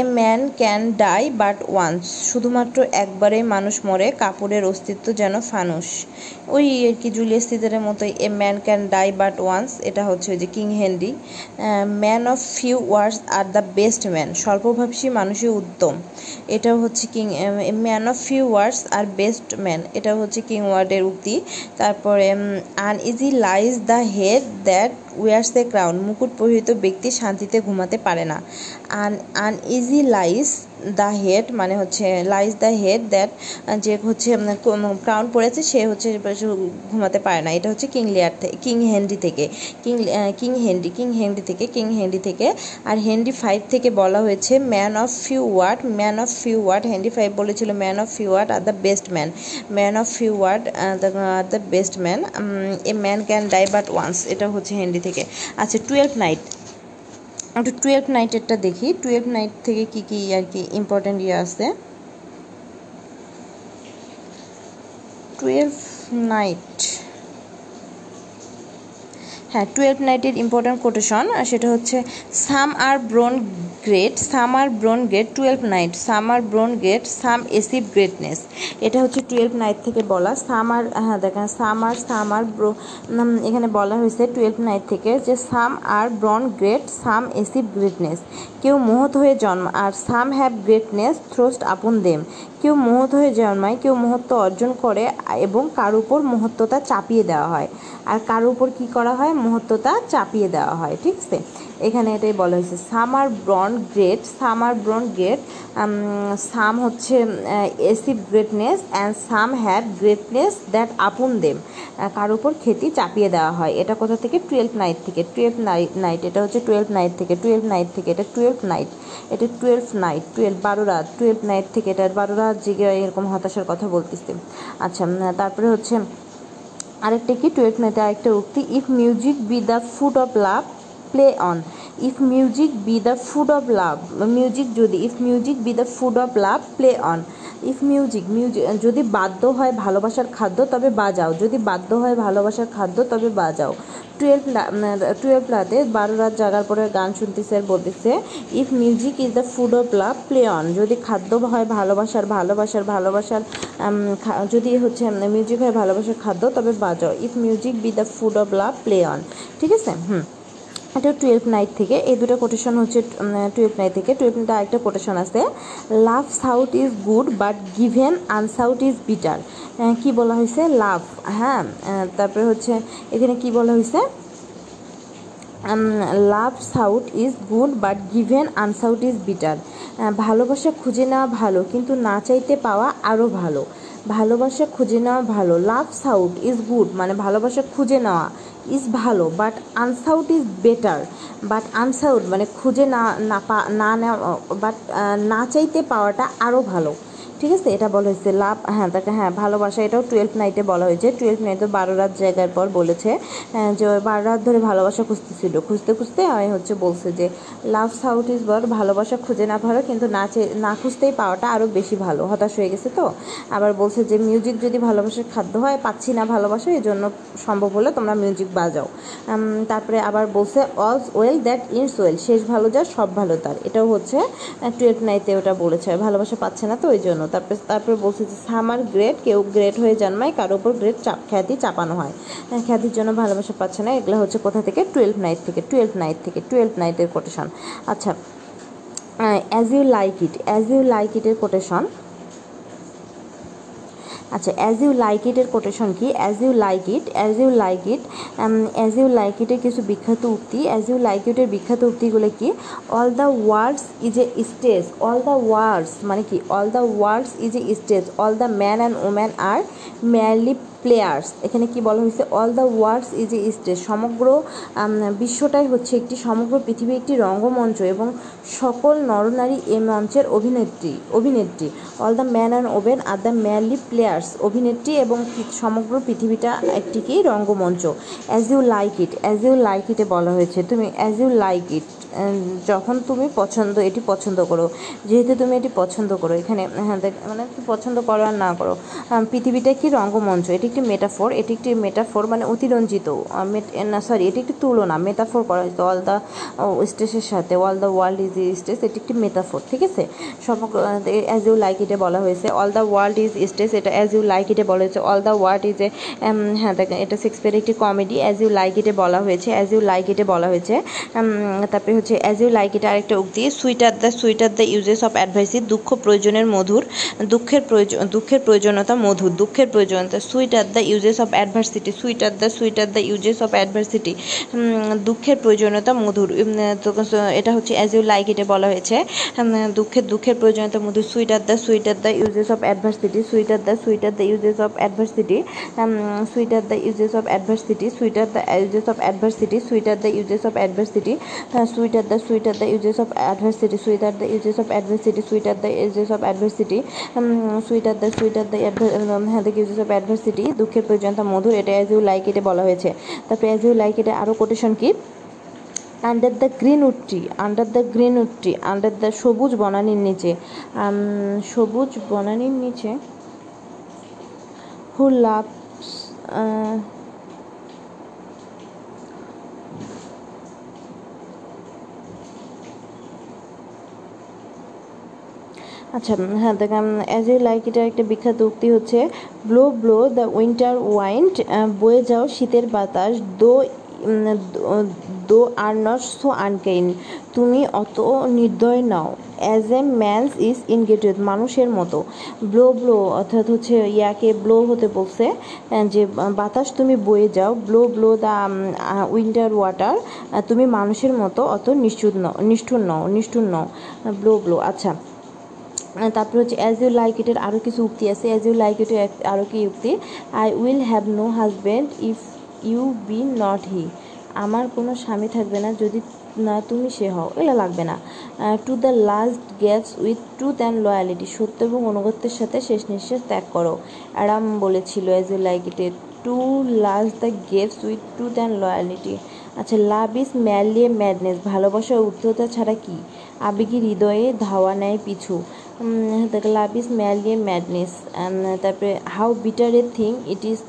A man can die but once, শুধুমাত্র একবারে মানুষ মরে, কাপড়ের অস্তিত্ব যেন ফানুস। ওই আর কি জুলিয়াস সিজারের মতোই, a man can die but once, এটা হচ্ছে ওই যে King Henry. Man of few words are the best man স্বল্পভাবসী মানুষই উত্তম। এটাও হচ্ছে King man of few words are best man, এটাও হচ্ছে কিং ওয়ার্ডের উক্তি। তারপরে uneasy lies the head that wears the crown মুকুট পরিহিত ব্যক্তি শান্তিতে ঘুমাতে পারে না। আন আনইজি লাইস দ্য হেড মানে হচ্ছে লাইজ দ্য হেড দ্যাট যে হচ্ছে ক্রাউন পড়েছে সে হচ্ছে ঘুমাতে পারে না। এটা হচ্ছে কিং লিয়ার থেকে কিং হেনরি থেকে। King King Henry King Henry থেকে কিং হেনরি থেকে। আর হেনরি ফাইভ থেকে বলা হয়েছে man of few word man of few word Henry five বলেছিল man of few word are the best man man of few word are the best man a man can die but once এটা হচ্ছে হেনরি থেকে। আচ্ছা টুয়েলভ নাইট একটু টুয়েলভ নাইটেরটা দেখি। টুয়েলভ নাইট থেকে কি কি আর কি ইম্পর্ট্যান্ট ইয়ে আছে? টুয়েলভ নাইট হ্যাঁ টুয়েলভ নাইটের ইম্পর্ট্যান্ট কোটেশন সেটা হচ্ছে some are born great some are born great Twelfth Night some are born great some achieve greatness এটা হচ্ছে টুয়েলভ নাইট থেকে বলা সাম আর হ্যাঁ দেখেন সাম আর সাম আর ব্রো এখানে বলা হয়েছে টুয়েলভ নাইট থেকে যে some are born great some achieve greatness কেউ মোহত হয়ে জন্ম, আর সাম হ্যাভ গ্রেটনেস থ্রোস্ট আপন দেম কেউ মহৎ হয়ে জন্মায়, কেউ মহত্ব অর্জন করে, এবং কার উপর মহত্বতা চাপিয়ে দেওয়া হয়। আর কার উপর কী করা হয়? মহত্বতা চাপিয়ে দেওয়া হয়, ঠিক আছে? এখানে এটাই বলা হয়েছে, some are born great, some are born great some হচ্ছে achieve greatness and some have greatness that upon them কার উপর? খ্যাতি চাপিয়ে দেওয়া হয়। এটা কোথা থেকে? টুয়েলভ নাইট থেকে। টুয়েলভ নাইট নাইট এটা হচ্ছে টুয়েলভ নাইট থেকে। টুয়েলভ নাইট থেকে এটা টুয়েলভ নাইট এটা টুয়েলভ নাইট টুয়েলভ বারো রাত। টুয়েলভ নাইট থেকে এটা বারো রাত জেগে এরকম হতাশার কথা বলতেছে। আচ্ছা তারপরে হচ্ছে আরেকটা কি, টুয়েট মেতে আরেকটা উক্তি if music be the food of love play on if music be the food of love music যদি if music be the food of love play on if music music যদি বাধ্য হয় ভালোবাসার খাদ্য, তবে বাজাও। যদি বাধ্য হয় ভালোবাসার খাদ্য, তবে বাজাও। টুয়েলভ টুয়েলভ রাতে বারো রাত জাগার পরে গান শুনতেছে আর বলতেছে if music is the food of love play on যদি খাদ্য হয় ভালোবাসার ভালোবাসার ভালোবাসার যদি হচ্ছে মিউজিক হয় ভালোবাসার খাদ্য, তবে বাজাও। If music be the food of love play on ঠিক আছে? হুম। এটা টুয়েলভ নাইট থেকে। এই দুটো কোটেশন হচ্ছে টুয়েলভ নাইট থেকে। টুয়েলভ নাইটে আরেকটা কোটেশন আছে। Love sought is good but given unsought is better কি বলা হয়েছে? লাভ হ্যাঁ। তারপরে হচ্ছে, এখানে কি বলা হয়েছে? Love sought is good but given unsought is better ভালোবাসা খুঁজে নেওয়া ভালো, কিন্তু না চাইতে পাওয়া আরও ভালো। ভালোবাসা খুঁজে নেওয়া ভালো। লাভ সাউট ইজ গুড মানে ভালোবাসা খুঁজে নেওয়া ইজ ভালো but unsought is better but unsought মানে খুঁজে না না না নেওয়া বাট না চাইতে পাওয়াটা আরও ভালো। ঠিক আছে? এটা বলা হয়েছে লাভ হ্যাঁ তাকে হ্যাঁ ভালোবাসা। এটাও টুয়েলভ নাইটে বলা হয়েছে। টুয়েলভ নাইটে বারো রাত জায়গার পর বলেছে যে বারো রাত ধরে ভালোবাসা খুঁজতেছিল। খুঁজতে খুঁজতে আমি হচ্ছে বলছে যে লাভ সাউট ইজ বর ভালোবাসা খুঁজে না ভালো কিন্তু না না খুঁজতেই পাওয়াটা আরও বেশি ভালো। হতাশ হয়ে গেছে তো? আবার বলছে যে মিউজিক যদি ভালোবাসার খাদ্য হয়, পাচ্ছি না ভালোবাসা এই জন্য সম্ভব হলে তোমরা মিউজিক বাজাও। তারপরে আবার বলছে all's well that ends well শেষ ভালো যা, সব ভালো তার। এটাও হচ্ছে টুয়েলভ নাইটে ওটা বলেছে, ভালোবাসা পাচ্ছে না তো, ওই জন্য তারপরে তারপরে বলছে যে সামার গ্রেড কেউ গ্রেড হয়ে জন্মায়, কারোর উপর গ্রেড চাপ, খ্যাতি চাপানো হয়। খ্যাতির জন্য ভালোবাসা পাচ্ছে না। এগুলো হচ্ছে কোথা থেকে? টুয়েলভ নাইট থেকে। টুয়েলভ নাইট থেকে। টুয়েলভ নাইটের কোটেশন আচ্ছা as you like it as you like ইটের কোটেশন আচ্ছা অ্যাজ ইউ লাইক ইটের কোটেশন কি? As you like it as you like it as you like ইটের কিছু বিখ্যাত উক্তি অ্যাজ ইউ লাইক ইটের বিখ্যাত উক্তিগুলো কি? All the words is a stage all the words মানে কি? All the words is a stage all the man and woman are merely players এখানে কি বলা হয়েছে? All the words is a stage সমগ্র বিশ্বটাই হচ্ছে একটি, সমগ্র পৃথিবী একটি রঙ্গমঞ্চ এবং সকল নরনারী এ মঞ্চের অভিনেত্রী অভিনেত্রী। All the man and women are the merely players অভিনেত্রী এবং সমগ্র পৃথিবীটা একটি কি? রঙ্গমঞ্চ। As you like it as you like ইটে বলা হয়েছে। তুমি অ্যাজ ইউ লাইক ইট যখন তুমি পছন্দ, এটি পছন্দ করো, যেহেতু তুমি এটি পছন্দ করো, এখানে হ্যাঁ দেখ মানে পছন্দ করো আর না করো পৃথিবীটা কি রঙ্গমঞ্চ, এটি একটি মেটাফোর, এটি একটি মেটাফোর মানে অতিরঞ্জিত না সরি এটি একটি তুলনা, মেটাফোর করা হয়েছে অল দ্য স্টেজের সাথে all the world is stage এটি একটি মেটাফোর, ঠিক আছে? সমগ্র অ্যাজ ইউ লাইক ইটে বলা হয়েছে all the world is stage এটা অ্যাজ ইউ লাইক ইটে বলা হয়েছে all the world is a হ্যাঁ দেখেন এটা শেক্সপিয়ারের একটি কমেডি অ্যাজ ইউ লাইক ইটে বলা হয়েছে অ্যাজ ইউ লাইক ইটে বলা হয়েছে তারপরে হচ্ছে অ্যাজ ইউ লাইক এটা আরেকটা উক্তি sweet are the sweet are the uses of adversity দুঃখ প্রয়োজনের মধুর দুঃখের প্রয়োজন দুঃখের প্রয়োজনীয়তা মধুর দুঃখের প্রয়োজনীয়তা sweet are the uses of adversity sweet are the sweet are the uses of adversity দুঃখের প্রয়োজনীয়তা মধুর তো এটা হচ্ছে অ্যাজ ইউ লাইক এটা বলা হয়েছে দুঃখের দুঃখের প্রয়োজনীয়তা মধুর sweet are the sweet are the uses of adversity sweet are the sweet are the uses of adversity sweet are the uses of adversity sweet are the uses of adversity sweet are the uses of adversity sweet are the sweet are the uses of adversity sweet are the uses of adversity sweet are the uses of adversity sweet are the sweet are the হ্যাঁ দ্য ইউজেস অফ অ্যাডভার্সিটি দুঃখের প্রয়োজনতা মধুর, এটা অ্যাজ ইউ লাইক এটা বলা হয়েছে। তারপরে অ্যাজ ইউ লাইক এটা আরও কোটেশন কি? Under the greenwood tree under the greenwood tree under the সবুজ বনানির নিচে সবুজ বনানির নিচে হু লাভস আচ্ছা হ্যাঁ দেখ অ্যাজ ইউ লাইক এটা একটা বিখ্যাত উক্তি হচ্ছে blow blow the winter wind বয়ে যাও শীতের বাতাস, thou thou art not so আনকাইন। তুমি অত নির্দয় নাও। As a man's is ingratitude মানুষের মতো। ব্লো ব্লো অর্থাৎ হচ্ছে ইয়াকে ব্লো হতে বলছে যে বাতাস তুমি বয়ে যাও blow blow the winter water তুমি মানুষের মতো অত নিষ্ঠুর নও নিষ্ঠুর নও নিষ্ঠুর নও। ব্লো ব্লো আচ্ছা। তারপর হচ্ছে অ্যাজ ইউ লাইক ইটের আরও কিছু উক্তি আছে অ্যাজ ইউ লাইক ইটের আরও কি উক্তি? I will have no husband if you be not he আমার কোনো স্বামী থাকবে না যদি না তুমি সে হও। এগুলো লাগবে না। To the last gets with truth and loyalty সত্য এবং অনুগত্যের সাথে শেষ নিঃশ্বাস ত্যাগ করো। অ্যাডাম বলেছিল as you like ইটে to last the gets with truth and loyalty আচ্ছা লাভ ইজ ম্যালি ম্যাডনেস ভালোবাসার উদ্ধতা ছাড়া কি? আবেগী হৃদয়ে ধাওয়া নেয় পিছু। দেখ লাভ ইজ ম্যালি ম্যাডনেস তারপরে how bitter a thing it is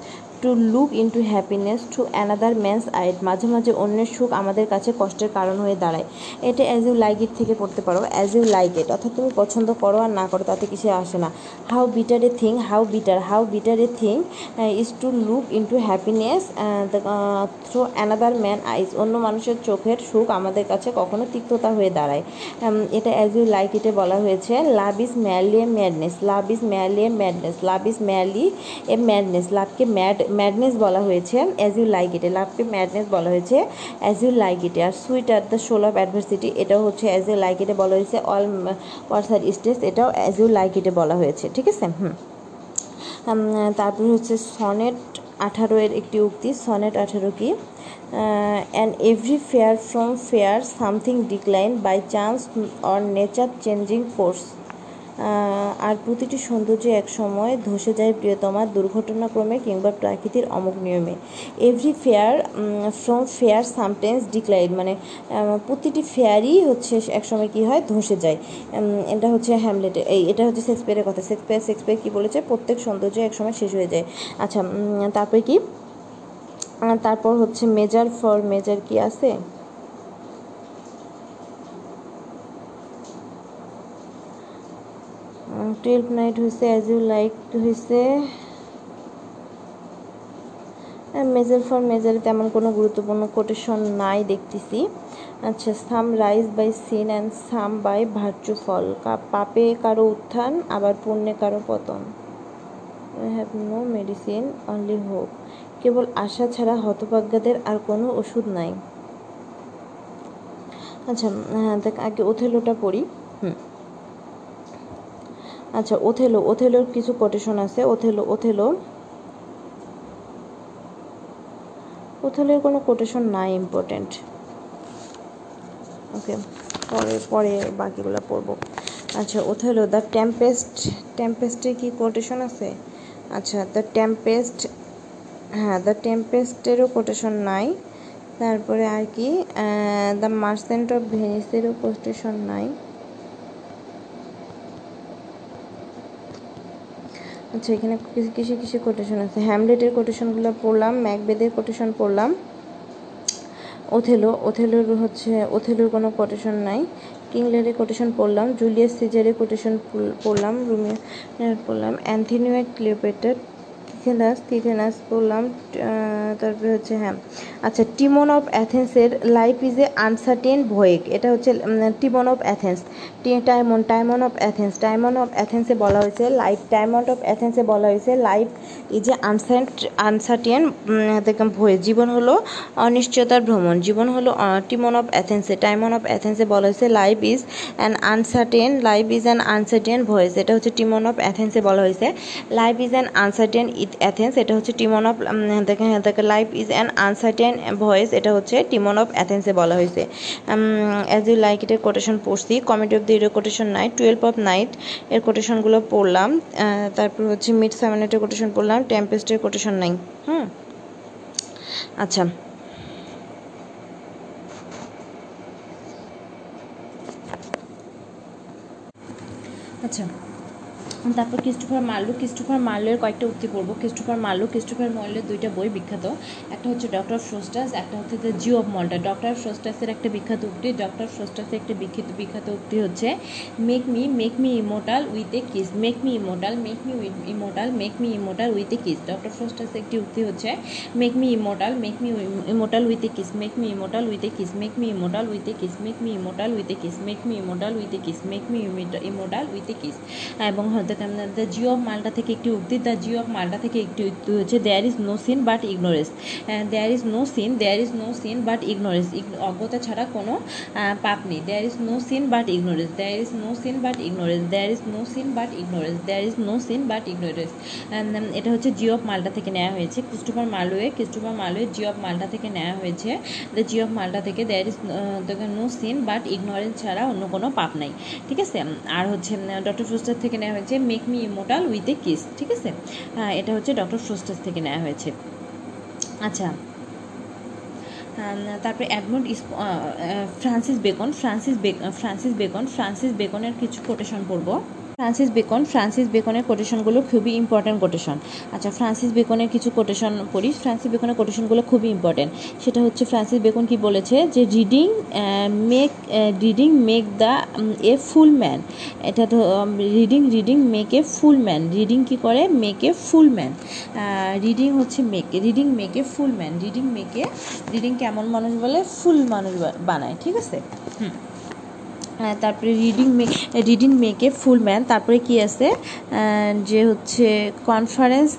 to look into happiness to another man's eyes মাঝে মাঝে অন্যের সুখ আমাদের কাছে কষ্টের কারণ হয়ে দাঁড়ায়। এটা অ্যাজ ইউ লাইক ইট থেকে পড়তে পারো। অ্যাজ ইউ লাইক ইট অর্থাৎ তুমি পছন্দ করো আর না করো, তাতে কিছু আসে না। How bitter a thing how bitter how bitter a thing is to look into happiness through another man eyes অন্য মানুষের চোখের সুখ আমাদের কাছে কখনো তিক্ততা হয়ে দাঁড়ায়। এটা অ্যাজ ইউ লাইক ইটে বলা হয়েছে love is merely a madness love is merely a madness love is merely a madness লাভকে ম্যাড ম্যাডনেস বলা হয়েছে অ্যাজ ইউ লাইক ইটে লাভকে ম্যাডনেস বলা হয়েছে অ্যাজ ইউ লাইক ইটে আর sweet are the soul of adversity এটাও হচ্ছে অ্যাজ ইউ লাইক ইটে বলা হয়েছে অল ওয়ার্সার স্টেজ এটাও অ্যাজ ইউ লাইক ইটে বলা হয়েছে, ঠিক আছে? হুম। তারপর হচ্ছে সনেট আঠারো এর একটি উক্তি, সনেট আঠারো কি? And every fair from fair something decline by chance or nature changing force আর প্রতিটি সৌন্দর্য এক সময় ধসে যায় প্রিয়তমার দুর্ঘটনাক্রমে কিংবা প্রাকৃতির অমুক নিয়মে। Every fair from fair sometimes decline মানে প্রতিটি ফেয়ারই হচ্ছে এক সময় কি হয়, ধসে যায়। এটা হচ্ছে হ্যামলেটে এই, এটা হচ্ছে শেক্সপিয়ারের কথা। শেক্সপিয়ার শেক্সপিয়ার কী বলেছে? প্রত্যেক সৌন্দর্য এক সময় শেষ হয়ে যায়। আচ্ছা তারপরে কি? তারপর হচ্ছে মেজার ফর মেজার কি আছে? টুয়েলভ নাইট হয়েছে অ্যাজ ইউ লাইক হয়েছে মেজার ফর মেজারে তেমন কোনো গুরুত্বপূর্ণ কোটেশন নাই দেখতেছি। আচ্ছা some rise by sin and some by virtue fall পাপে কারও উত্থান, আবার পুণ্যে কারও পতন। I have no medicine only hope কেবল আশা ছাড়া হতভাগ্যদের আর কোনো ওষুধ নাই। আচ্ছা হ্যাঁ দেখ, আগে ওথেলোটা পড়ি। আচ্ছা ওথেলো, ওথেলোর কিছু কোটেশন আছে। Othello Othello. ওথেলোর কোনো কোটেশন নাই ইম্পর্টেন্ট ওকে পরে পরে বাকিগুলো পড়ব। আচ্ছা ওথেলো দ্য টেম্পেস্ট টেম্পেস্টের কি কোটেশন আছে? আচ্ছা দ্য টেম্পেস্ট হ্যাঁ দ্য টেম্পেস্টেরও কোটেশন নাই। তারপরে আর কি দ্য মার্সেন্ট অফ ভেনিসেরও কোটেশন নাই। আচ্ছা এখানে কিসে কিছু কোটেশন আছে। হ্যামলেটের কোটেশনগুলো পড়লাম ম্যাকবেদের কোটেশন পড়লাম। ওথেলো ওথেলোর হচ্ছে ওথেলোর কোনো কোটেশন নাই। কিংলেরের কোটেশন পড়লাম জুলিয়াস সিজারের কোটেশন পড়লাম রুমিয়ার পড়লাম অ্যান্থিনিও ক্লিওপেটার টিথেনাস টিথেনাস বললাম তারপরে হচ্ছে হ্যাঁ আচ্ছা Timon of অ্যাথেন্সের life is a uncertain voyage এটা হচ্ছে Timon of Athens Timon Timon of Athens Timon of অ্যাথেন্সে বলা হয়েছে লাইফ টাইমন অফ অ্যাথেন্সে বলা হয়েছে life is a uncertain uncertain voyage জীবন হলো অনিশ্চয়তার ভ্রমণ। জীবন হলো টিমন অফ অ্যাথেন্সে টাইমন অফ অ্যাথেন্সে বলা হয়েছে life is an uncertain life is an uncertain voyage এটা হচ্ছে টিমন অফ অ্যাথেন্সে বলা হয়েছে life is an uncertain it Athens এটা হচ্ছে Timon of life is an uncertain voyage এটা হচ্ছে টিমন অফ অ্যাথেন্সে বলা হয়েছে। অ্যাজ ইউ লাইক এটের কোটেশন পড়ছি। Comedy of the Errors quotation Night Twelfth of Night এর কোটেশনগুলো পড়লাম। তারপর হচ্ছে মিড সেভেনেটের কোটেশন পড়লাম। টেম্পেস্টের কোটেশন নাই হুম? আচ্ছা। আচ্ছা। তারপর ক্রিস্টোফার মার্লো ক্রিস্টোফার মার্লোর কয়েকটা উক্তি পড়ব ক্রিস্টোফার মার্লো ক্রিস্টোফার মার্লোর দুইটা বই বিখ্যাত একটা হচ্ছে ডক্টর ফ্রোস্টাস একটা হচ্ছে the Jew of Malta doctor ফ্রোস্টাসের একটা বিখ্যাত উক্তি ডক্টর ফ্রোস্টাসের একটা বিখ্যাত বিখ্যাত উক্তি হচ্ছে make me make me immortal with a kiss make me immortal make me immortal make me immortal with a kiss doctor ফ্রোস্টাসের একটি উক্তি হচ্ছে make me immortal make me immortal with a kiss make me immortal with a kiss make me immortal with a kiss make me immortal with a kiss make me immortal with a kiss make me immortal with a kiss এবং হয়তো দ্য জিও অফ মাল্টা থেকে একটি উক্তি দ্য জিও অফ মাল্টা থেকে একটি উক্তি হচ্ছে there is no sin but ignorance there is no sin there is no sin but ignorance অজ্ঞতা ছাড়া কোনো পাপ নেই। There is no sin but ignorance there is no sin but ignorance there is no sin but ignorance there is no sin but ignorance এটা হচ্ছে জিও অফ মাল্টা থেকে নেওয়া হয়েছে। Christopher Marlowe Christopher Marlowe Jew of Malta থেকে নেওয়া হয়েছে। দ্য জিও অফ মাল্টা থেকে there is no sin but ignorance ছাড়া অন্য কোনো পাপ নাই। ঠিক আছে? আর হচ্ছে ডক্টর ফোস্টার থেকে নেওয়া হয়েছে make me immortal with a kiss ঠিক আছে? এটা হচ্ছে ডক্টর ফ্রোস্টাস থেকে নেওয়া হয়েছে। আচ্ছা। তারপরে Edmund Francis Bacon Francis Francis Bacon Francis বেকনের কিছু কোটেশন পড়ব। ফ্রান্সিস বেকন, ফ্রান্সিস বেকনের কোটেশনগুলো খুবই ইম্পর্ট্যান্ট কোটেশন। আচ্ছা ফ্রান্সিস বেকনের কিছু কোটেশন পড়ি। ফ্রান্সিস বেকনের কোটেশনগুলো খুবই ইম্পর্ট্যান্ট সেটা হচ্ছে ফ্রান্সিস বেকন কি বলেছে যে reading make reading make the a full man এটা তো reading reading make a full man reading কি করে? Make a full man reading হচ্ছে make reading make a full man reading maketh reading কেমন মানুষ বলে? ফুল মানুষ বানায়, ঠিক আছে? হুম। তারপরে reading make reading maketh full man তারপরে কি আছে? যে হচ্ছে কনফারেন্স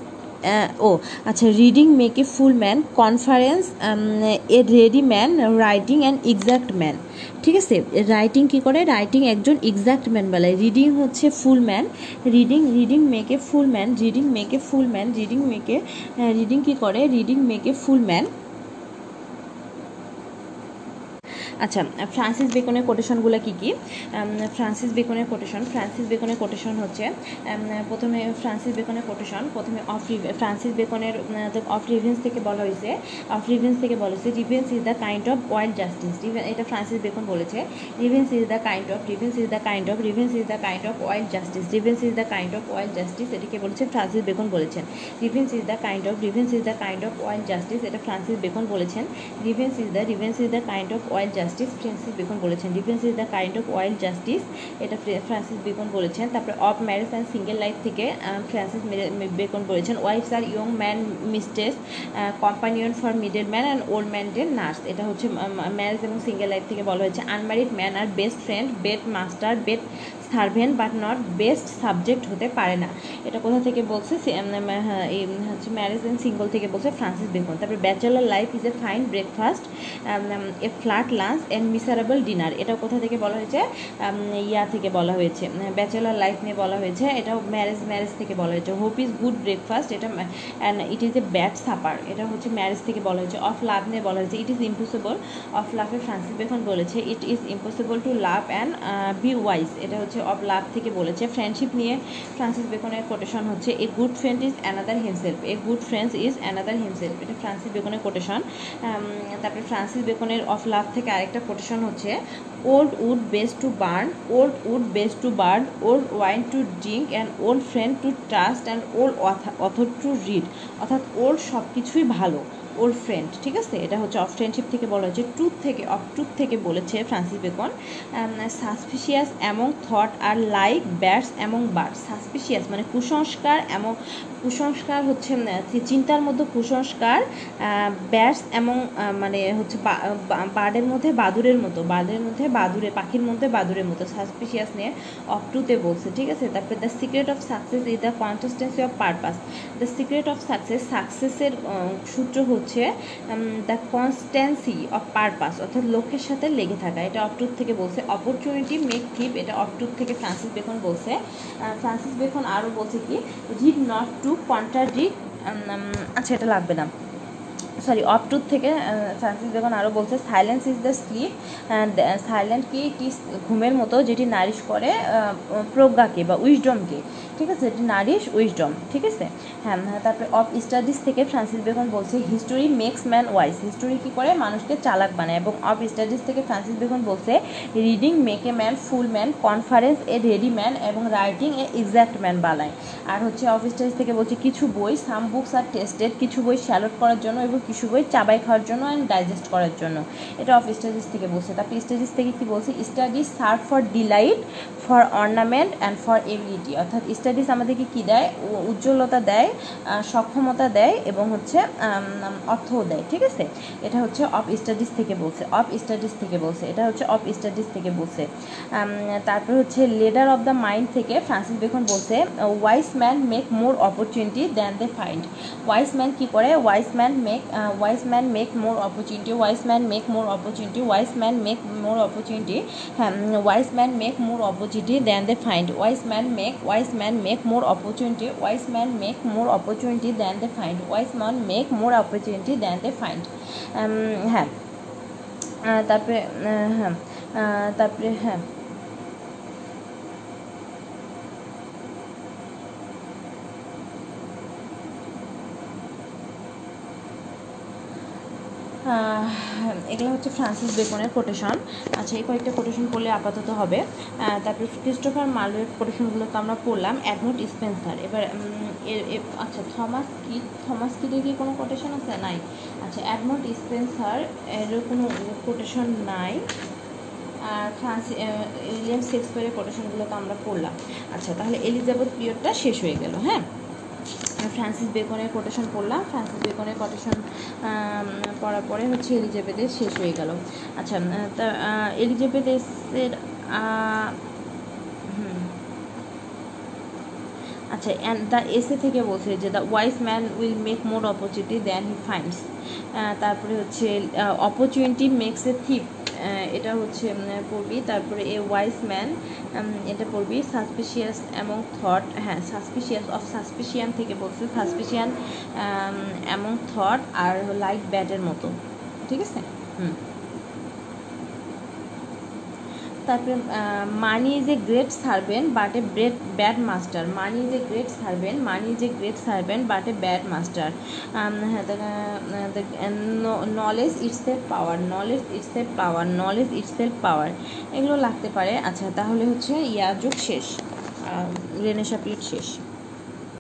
ও আচ্ছা reading maketh full man conference a ready man writing and exact man ঠিক আছে? রাইটিং কী করে? রাইটিং একজন এক্স্যাক্ট ম্যান বলে। রিডিং হচ্ছে full man reading reading make full man reading maketh full man reading maketh reading কী করে? রিডিং মেকে ফুল ম্যান আচ্ছা ফ্রান্সিস বেকনের কোটেশনগুলো কী কী? ফ্রান্সিস বেকনের কোটেশন, ফ্রান্সিস বেকনের কোটেশন হচ্ছে প্রথমে ফ্রান্সিস বেকনের কোটেশন, প্রথমে অফ ফ্রান্সিস বেকনের অফ রিভেন্স থেকে বলা হয়েছে অফ রিভেন্স থেকে বলা হয়েছে revenge is the kind of wild justice এটা ফ্রান্সিস বেকন বলেছে revenge is the kind of revenge is the kind of revenge is the kind of wild justice revenge is the kind of wild justice এটিকে বলেছে ফ্রান্সিস বেকন বলেছেন revenge is the kind of revenge is the kind of wild justice এটা ফ্রান্সিস বেকন বলেছেন revenge is the revenge is the kind of wild justice Francis Bacon বলেছেন। Defence is the kind of wild justice এটা ফ্রান্সিস বেকন বলেছেন। তারপরে of marriage and single life থেকে ফ্রান্সিস বেকন বলেছেন। Wives are young man mistresses companion for middle man and old ম্যানদের nurse এটা হচ্ছে ম্যারেজ এবং সিঙ্গেল লাইফ থেকে বলা হয়েছে। Unmarried man are best friend best master best servant but not best subject হতে পারে না। এটা কোথা থেকে বলছে? এই হচ্ছে ম্যারেজ অ্যান্ড সিঙ্গল থেকে বলছে ফ্রান্সিস বেকন তারপরে, bachelor life is a fine breakfast a flat lunch and miserable dinner. এটা কোথা থেকে বলা হয়েছে? ইয়া থেকে বলা হয়েছে। ব্যাচেলার লাইফ নিয়ে বলা হয়েছে। এটাও ম্যারেজ ম্যারেজ থেকে বলা হয়েছে। হোপ ইজ গুড ব্রেকফাস্ট, এটা and it is a bad supper. এটা হচ্ছে ম্যারেজ থেকে বলা হয়েছে। অফ লাভ নিয়ে বলা হয়েছে। ইট ইজ ইম্পসিবল, অফ লাভে ফ্রান্সিস বেকন বলেছে, it is impossible to love and be wise. এটা হচ্ছে অফ লাভ থেকে বলেছে ফ্রেন্ডশিপ নিয়ে ফ্রান্সিস বেকনের কোটেশন হচ্ছে a good friend is another himself a good friends is another himself এটা ফ্রান্সিস বেকনের কোটেশন তারপরে ফ্রান্সিস বেকনের অফ লাভ থেকে আরেকটা কোটেশন হচ্ছে old wood best to burn old wood best to burn old wine to drink and old friend to trust and old author to read অর্থাৎ ওল্ড সব কিছুই ভালো। ওল্ড ফ্রেন্ড ঠিক আছে? এটা হচ্ছে অফ ফ্রেন্ডশিপ থেকে বলা হয়েছে ট্রুথ থেকে অফ ট্রুথ থেকে বলেছে Francis Bacon suspicious among thought are like bats among bird suspicious মানে কুসংস্কার এমন কুসংস্কার হচ্ছে চিন্তার মধ্যে কুসংস্কার ব্যাস এবং মানে হচ্ছে বার্ডের মধ্যে বাদুরের মতো বার্ডের মধ্যে বাদুরের পাখির মধ্যে বাদুরের মতো সাসপিশিয়াস নিয়ে অফ টুতে বলছে, ঠিক আছে? তারপরে the secret of success is the consistency of purpose the secret of success সাকসেসের সূত্র হচ্ছে দ্য কনস্ট্যান্সি অফ পারপাস অর্থাৎ লক্ষ্যের সাথে লেগে থাকা। এটা অপটুথ থেকে বলছে অপরচুনিটি মেক থিপ এটা অপটুথ থেকে ফ্রান্সিস বেকন বলছে। ফ্রান্সিস বেকন আরও বলছে কি রিড নট টু কন্ট্রাডিক আচ্ছা এটা লাগবে না। সরি অপটুথ থেকে সায়েন্সিস দেখুন আরও বলছে silence is the sleep silent কি কি ঘুমের মতো যেটি নারিশ করে আহ, প্রজ্ঞাকে বা উইজডমকে ঠিক আছে? এটি নারিশ উইজডম ঠিক আছে? হ্যাঁ হ্যাঁ, তারপরে অফ স্টাডিজ থেকে ফ্রান্সিস বেকন বলছে history makes man wise history কী করে? মানুষকে চালাক বানায় এবং অফ স্টাডিজ থেকে ফ্রান্সিস বেকন বলছে reading make a man full man conference a ready man এবং রাইটিং এ এক্স্যাক্ট ম্যান বানায়। আর হচ্ছে অফ স্টাডিজ থেকে বলছে কিছু বই সাম বুকস আর টেস্টেড কিছু বই শ্যালট করার জন্য এবং কিছু বই চাবাই খাওয়ার জন্য অ্যান্ড ডাইজেস্ট করার জন্য। এটা অফ স্টাডিজ থেকে বলছে। তারপরে স্টাডিজ থেকে কি বলছে? Studies serve for delight for ornament and for ability অর্থাৎ স্টাডিজ আমাদেরকে কী দেয়? উজ্জ্বলতা দেয় সক্ষমতা দেয় এবং হচ্ছে অর্থও দেয়, ঠিক আছে? এটা হচ্ছে অফ স্টাডিজ থেকে বলছে অফ স্টাডিজ থেকে বলছে, এটা হচ্ছে অফ স্টাডিজ থেকে বলছে। তারপর হচ্ছে লেডার অফ দ্য মাইন্ড থেকে ফ্রান্সিস বেকন বলছে wise man make more opportunity than they find wise man কী করে? Wise man make wise man make more opportunity wise man make more opportunity wise man make more opportunity হ্যাঁ wise man make more opportunity than they find wise man make wise man make more opportunity wise man make more opportunity than they find wise man make more opportunity than they find হ্যাঁ। তারপরে হ্যাঁ। তারপরে হ্যাঁ। এগুলো হচ্ছে ফ্রান্সিস বেকনের কোটেশন আচ্ছা এই কয়েকটা কোটেশন পড়লে আপাতত হবে। তারপরে ক্রিস্টোফার মার্লোয়ের কোটেশনগুলো তো আমরা পড়লাম অ্যাডমোট স্পেন্সার এবার আচ্ছা থমাস কি থমাস কিডের কি কোনো কোটেশন আছে? নাই। আচ্ছা অ্যাডমোট স্পেন্সার এর কোনো কোটেশন নাই। আর ফ্রান্স উইলিয়াম শেক্সপিয়ারের কোটেশনগুলো তো আমরা পড়লাম। আচ্ছা তাহলে এলিজাবেথ পিরিয়ডটা শেষ হয়ে গেল হ্যাঁ? ফ্রান্সিস বেকনের কোটেশন পড়লাম। ফ্রান্সিস বেকনের কোটেশন পড়ার পরে হচ্ছে এলিজাবেথের শেষ হয়ে গেল। আচ্ছা তা এলিজাবেথের আচ্ছা অ্যান্ড দ্য এসে থেকে বলছে যে the wise man will make more opportunity than he finds তারপরে হচ্ছে অপরচুনিটি মেক্স এ থিপ এটা হচ্ছে পড়বি। তারপরে এ ওয়াইস ম্যান এটা পড়বি। সাসপিশিয়াস অ্যামং থট হ্যাঁ সাসপিশিয়াস অফ সাসপিশিয়ান থেকে বলছে। Suspicion among thought are light ব্যাটের মতো। ঠিক আছে? হুম। তারপরে money is a great servant but a bread bad master money is a great servant money is a great servant but a bad master knowledge it's a power knowledge it's a power knowledge it's a power এগুলো লাগতে পারে। আচ্ছা তাহলে হচ্ছে ইয়া যুগ শেষ। রেনেশা পিট শেষ।